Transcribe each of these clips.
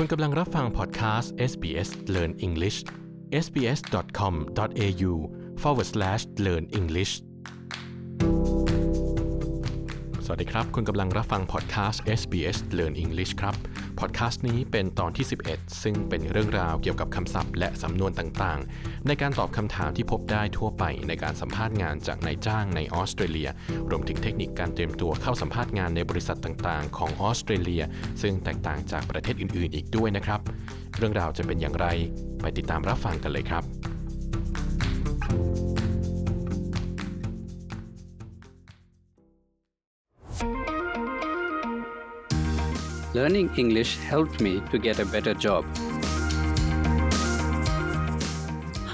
คุณกำลังรับฟังพอดแคสต์ SBS Learn English sbs.com.au forward slash learn english สวัสดีครับ คุณกำลังรับฟังพอดแคสต์ SBS Learn English ครับ พอดแคสต์นี้เป็นตอนที่ 11 ซึ่งเป็นเรื่องราวเกี่ยวกับคำศัพท์ และสำนวนต่างๆ ในการตอบคำถามที่พบได้ทั่วไปในการสัมภาษณ์งานจากนายจ้างในออสเตรเลีย รวมถึงเทคนิคการเตรียมตัวเข้าสัมภาษณ์งานในบริษัทต่างๆ ของออสเตรเลีย ซึ่งแตกต่างจากประเทศอื่นๆ อีกด้วยนะครับ เรื่องราวจะเป็นอย่างไร ไปติดตามรับฟังกันเลยครับ Learning English helped me to get a better job.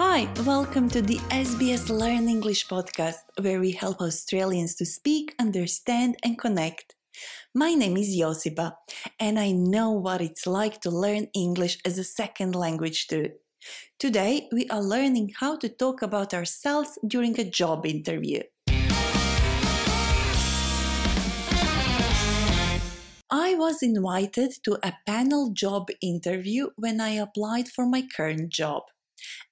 Hi, welcome to the SBS Learn English podcast, where we help Australians to speak, understand, and connect. My name is Josipa, and I know what it's like to learn English as a second language too. Today, we are learning how to talk about ourselves during a job interview. I was invited to a panel job interview when I applied for my current job.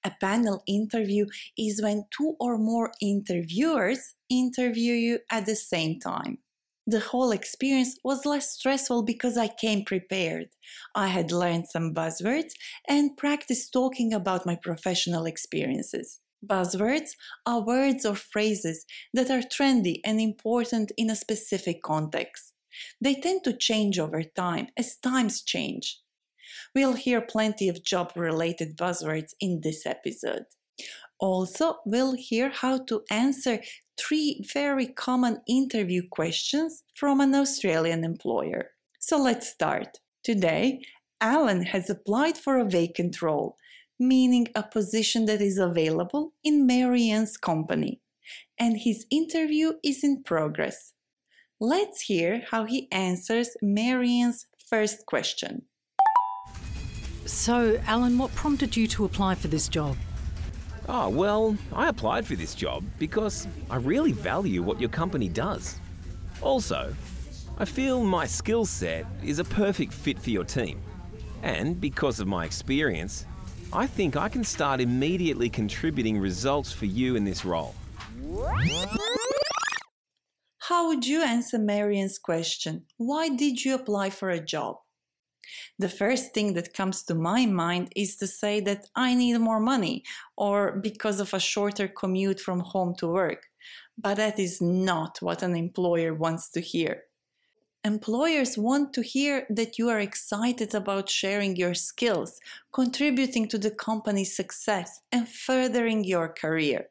A panel interview is when two or more interviewers interview you at the same time. The whole experience was less stressful because I came prepared. I had learned some buzzwords and practiced talking about my professional experiences. Buzzwords are words or phrases that are trendy and important in a specific context. They tend to change over time as times change. We'll hear plenty of job related buzzwords in this episode. Also, we'll hear how to answer three very common interview questions from an Australian employer. So let's start. Today, Alan has applied for a vacant role, meaning a position that is available in Marianne's company, and his interview is in progress. Let's hear how he answers Marianne's first question. So, Alan, what prompted you to apply for this job? Oh, well, I applied for this job because I really value what your company does. Also, I feel my skill set is a perfect fit for your team. And because of my experience, I think I can start immediately contributing results for you in this role. How would you answer Marianne's question? Why did you apply for a job? The first thing that comes to my mind is to say that I need more money or because of a shorter commute from home to work. But that is not what an employer wants to hear. Employers want to hear that you are excited about sharing your skills, contributing to the company's success, and furthering your career.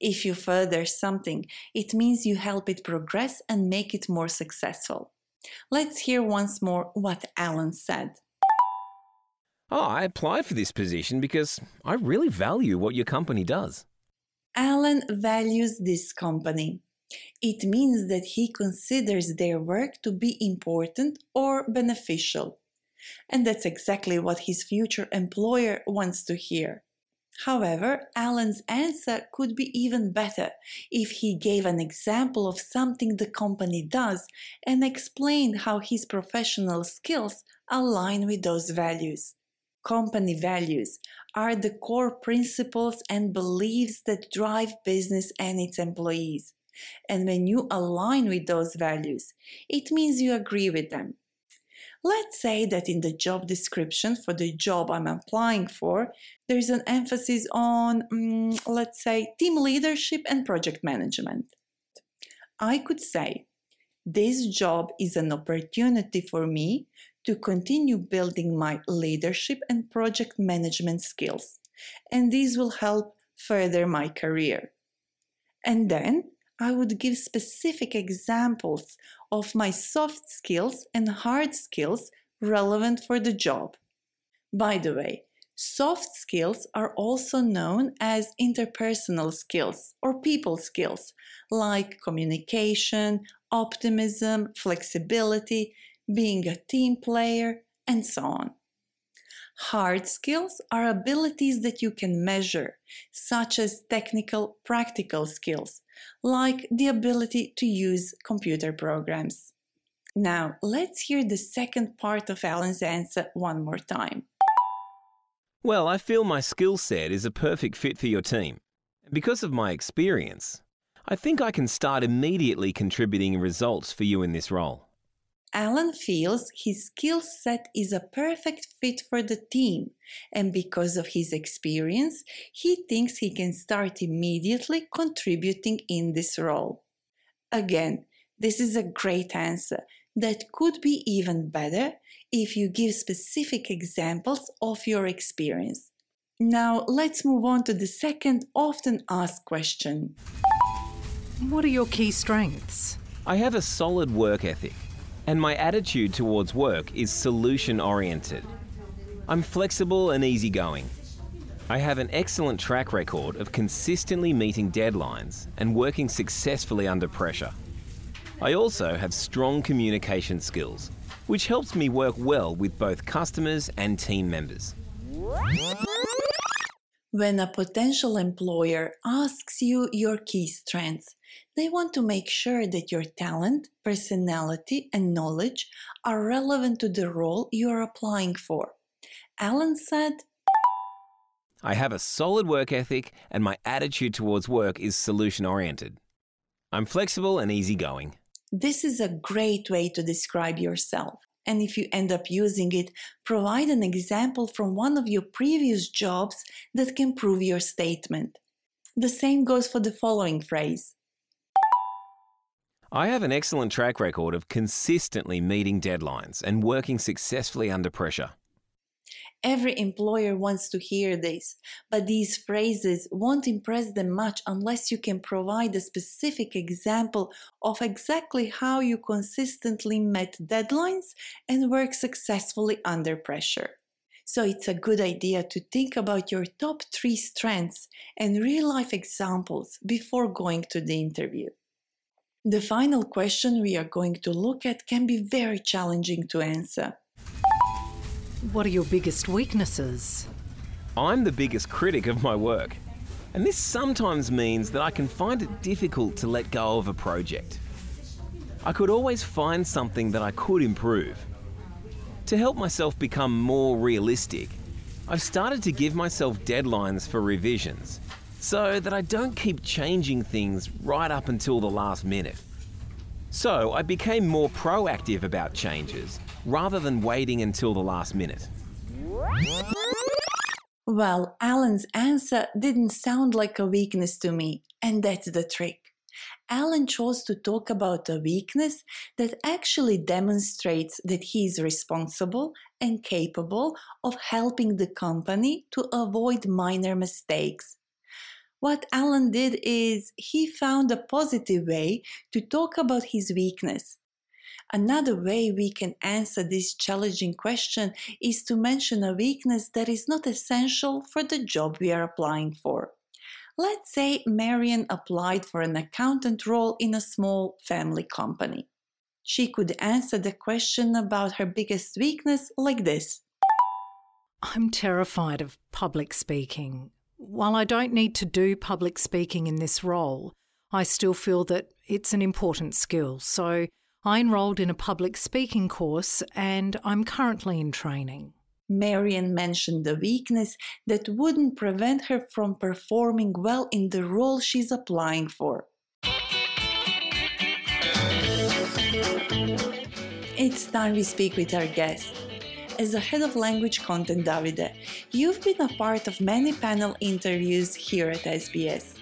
If you further something, it means you help it progress and make it more successful. Let's hear once more what Alan said. Oh, I applied for this position because I really value what your company does. Alan values this company. It means that he considers their work to be important or beneficial. And that's exactly what his future employer wants to hear. However, Alan's answer could be even better if he gave an example of something the company does and explained how his professional skills align with those values. Company values are the core principles and beliefs that drive business and its employees. And when you align with those values, it means you agree with them. Let's say that in the job description for the job I'm applying for, there's an emphasis on, mm, let's say, team leadership and project management. I could say, this job is an opportunity for me to continue building my leadership and project management skills, and these will help further my career. And then I would give specific examples of my soft skills and hard skills relevant for the job. By the way, soft skills are also known as interpersonal skills or people skills, like communication, optimism, flexibility, being a team player, and so on. Hard skills are abilities that you can measure, such as technical, practical skills, like the ability to use computer programs. Now, let's hear the second part of Alan's answer one more time. Well, I feel my skill set is a perfect fit for your team. Because of my experience, I think I can start immediately contributing results for you in this role. Alan feels his skill set is a perfect fit for the team, and because of his experience, he thinks he can start immediately contributing in this role. Again, this is a great answer that could be even better if you give specific examples of your experience. Now, let's move on to the second often asked question. What are your key strengths? I have a solid work ethic, and my attitude towards work is solution oriented. I'm flexible and easygoing. I have an excellent track record of consistently meeting deadlines and working successfully under pressure. I also have strong communication skills, which helps me work well with both customers and team members. When a potential employer asks you your key strengths, they want to make sure that your talent, personality, and knowledge are relevant to the role you are applying for. Alan said, I have a solid work ethic, and my attitude towards work is solution oriented. I'm flexible and easygoing. This is a great way to describe yourself. And if you end up using it, provide an example from one of your previous jobs that can prove your statement. The same goes for the following phrase I have an excellent track record of consistently meeting deadlines and working successfully under pressure. Every employer wants to hear this, but these phrases won't impress them much unless you can provide a specific example of exactly how you consistently met deadlines and worked successfully under pressure. So it's a good idea to think about your top three strengths and real life examples before going to the interview. The final question we are going to look at can be very challenging to answer. What are your biggest weaknesses? I'm the biggest critic of my work, and this sometimes means that I can find it difficult to let go of a project. I could always find something that I could improve. To help myself become more realistic, I've started to give myself deadlines for revisions so that I don't keep changing things right up until the last minute. So I became more proactive about changes rather than waiting until the last minute. Well, Alan's answer didn't sound like a weakness to me, and that's the trick. Alan chose to talk about a weakness that actually demonstrates that he is responsible and capable of helping the company to avoid minor mistakes. What Alan did is he found a positive way to talk about his weakness. Another way we can answer this challenging question is to mention a weakness that is not essential for the job we are applying for. Let's say Marian applied for an accountant role in a small family company. She could answer the question about her biggest weakness like this I'm terrified of public speaking. While I don't need to do public speaking in this role, I still feel that it's an important skill. So I enrolled in a public speaking course and I'm currently in training. Marian mentioned the weakness that wouldn't prevent her from performing well in the role she's applying for. It's time we speak with our guest. As a head of language content, Davide, you've been a part of many panel interviews here at SBS.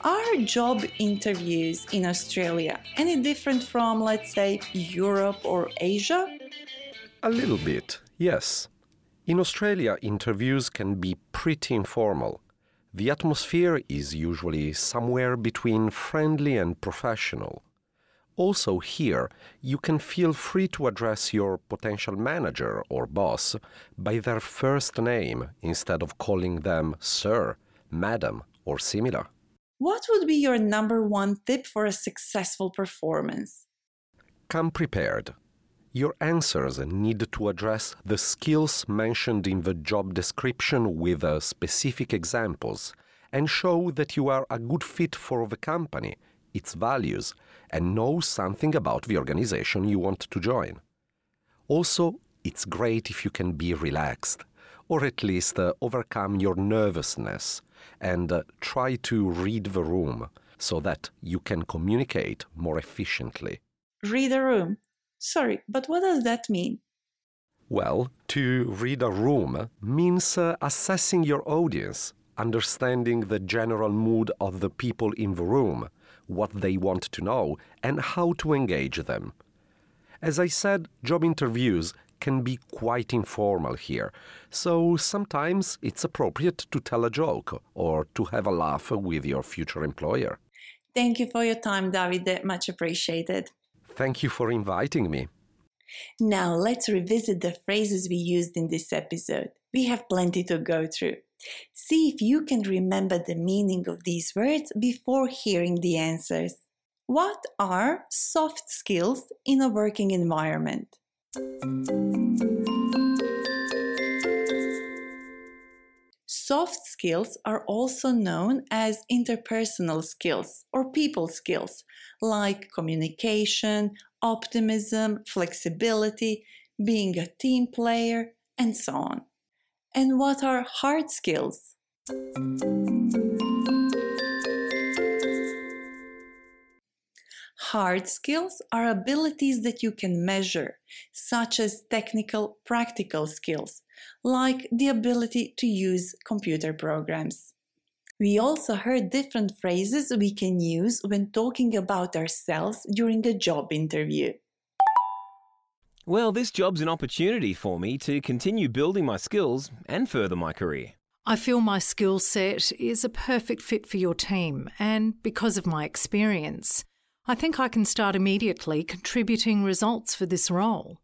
Are job interviews in Australia any different from, let's say, Europe or Asia? A little bit, yes. In Australia, interviews can be pretty informal. The atmosphere is usually somewhere between friendly and professional. Also, here, you can feel free to address your potential manager or boss by their first name instead of calling them sir, madam, or similar. What would be your number one tip for a successful performance? Come prepared. Your answers need to address the skills mentioned in the job description with uh, specific examples and show that you are a good fit for the company, its values, and know something about the organization you want to join. Also, it's great if you can be relaxed, or at least uh, overcome your nervousness and uh, try to read the room so that you can communicate more efficiently. Read a room. Sorry, but what does that mean? Well, to read a room means uh, assessing your audience, understanding the general mood of the people in the room, what they want to know, and how to engage them. As I said, job interviews can be quite informal here, so sometimes it's appropriate to tell a joke or to have a laugh with your future employer. Thank you for your time, Davide. Much appreciated. Thank you for inviting me. Now let's revisit the phrases we used in this episode. We have plenty to go through. See if you can remember the meaning of these words before hearing the answers. What are soft skills in a working environment? Soft skills are also known as interpersonal skills or people skills, like communication, optimism, flexibility, being a team player, and so on. And what are hard skills? Hard skills are abilities that you can measure, such as technical, practical skills, like the ability to use computer programs. We also heard different phrases we can use when talking about ourselves during a job interview. Well, this job's an opportunity for me to continue building my skills and further my career. I feel my skill set is a perfect fit for your team, and because of my experience, I think I can start immediately contributing results for this role.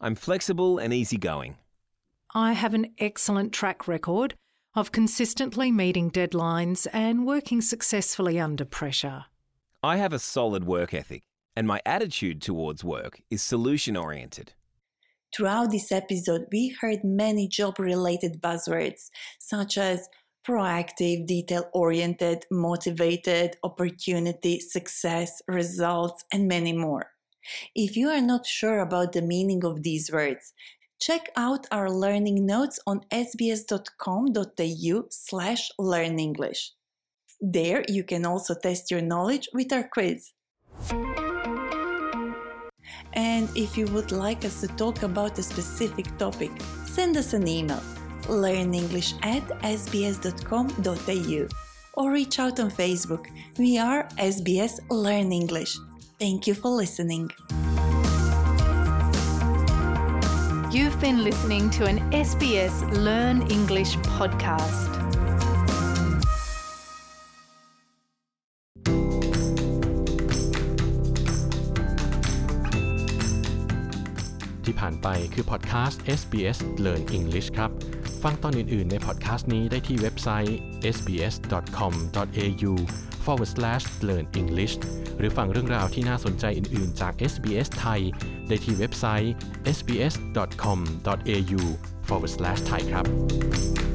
I'm flexible and easygoing. I have an excellent track record of consistently meeting deadlines and working successfully under pressure. I have a solid work ethic, and my attitude towards work is solution oriented. Throughout this episode, we heard many job related buzzwords such as proactive, detail oriented, motivated, opportunity, success, results, and many more. If you are not sure about the meaning of these words, check out our learning notes on sbs.com.au slash learnenglish. There you can also test your knowledge with our quiz. And if you would like us to talk about a specific topic, send us an email learnenglish at sbs.com.au or reach out on Facebook. We are SBS Learn English. Thank you for listening. You've been listening to an SBS Learn English podcast.. ผ่านไปคือพอดแคสต์ SBS Learn English ครับ ฟังตอนอื่น ๆ ในพอดแคสต์นี้ได้ที่เว็บไซต์ sbs.com.au forward slash learn english หรือฟังเรื่องราวที่น่าสนใจอื่น ๆ จาก SBS ไทย ได้ที่เว็บไซต์ sbs.com.au forward slash thai ครับ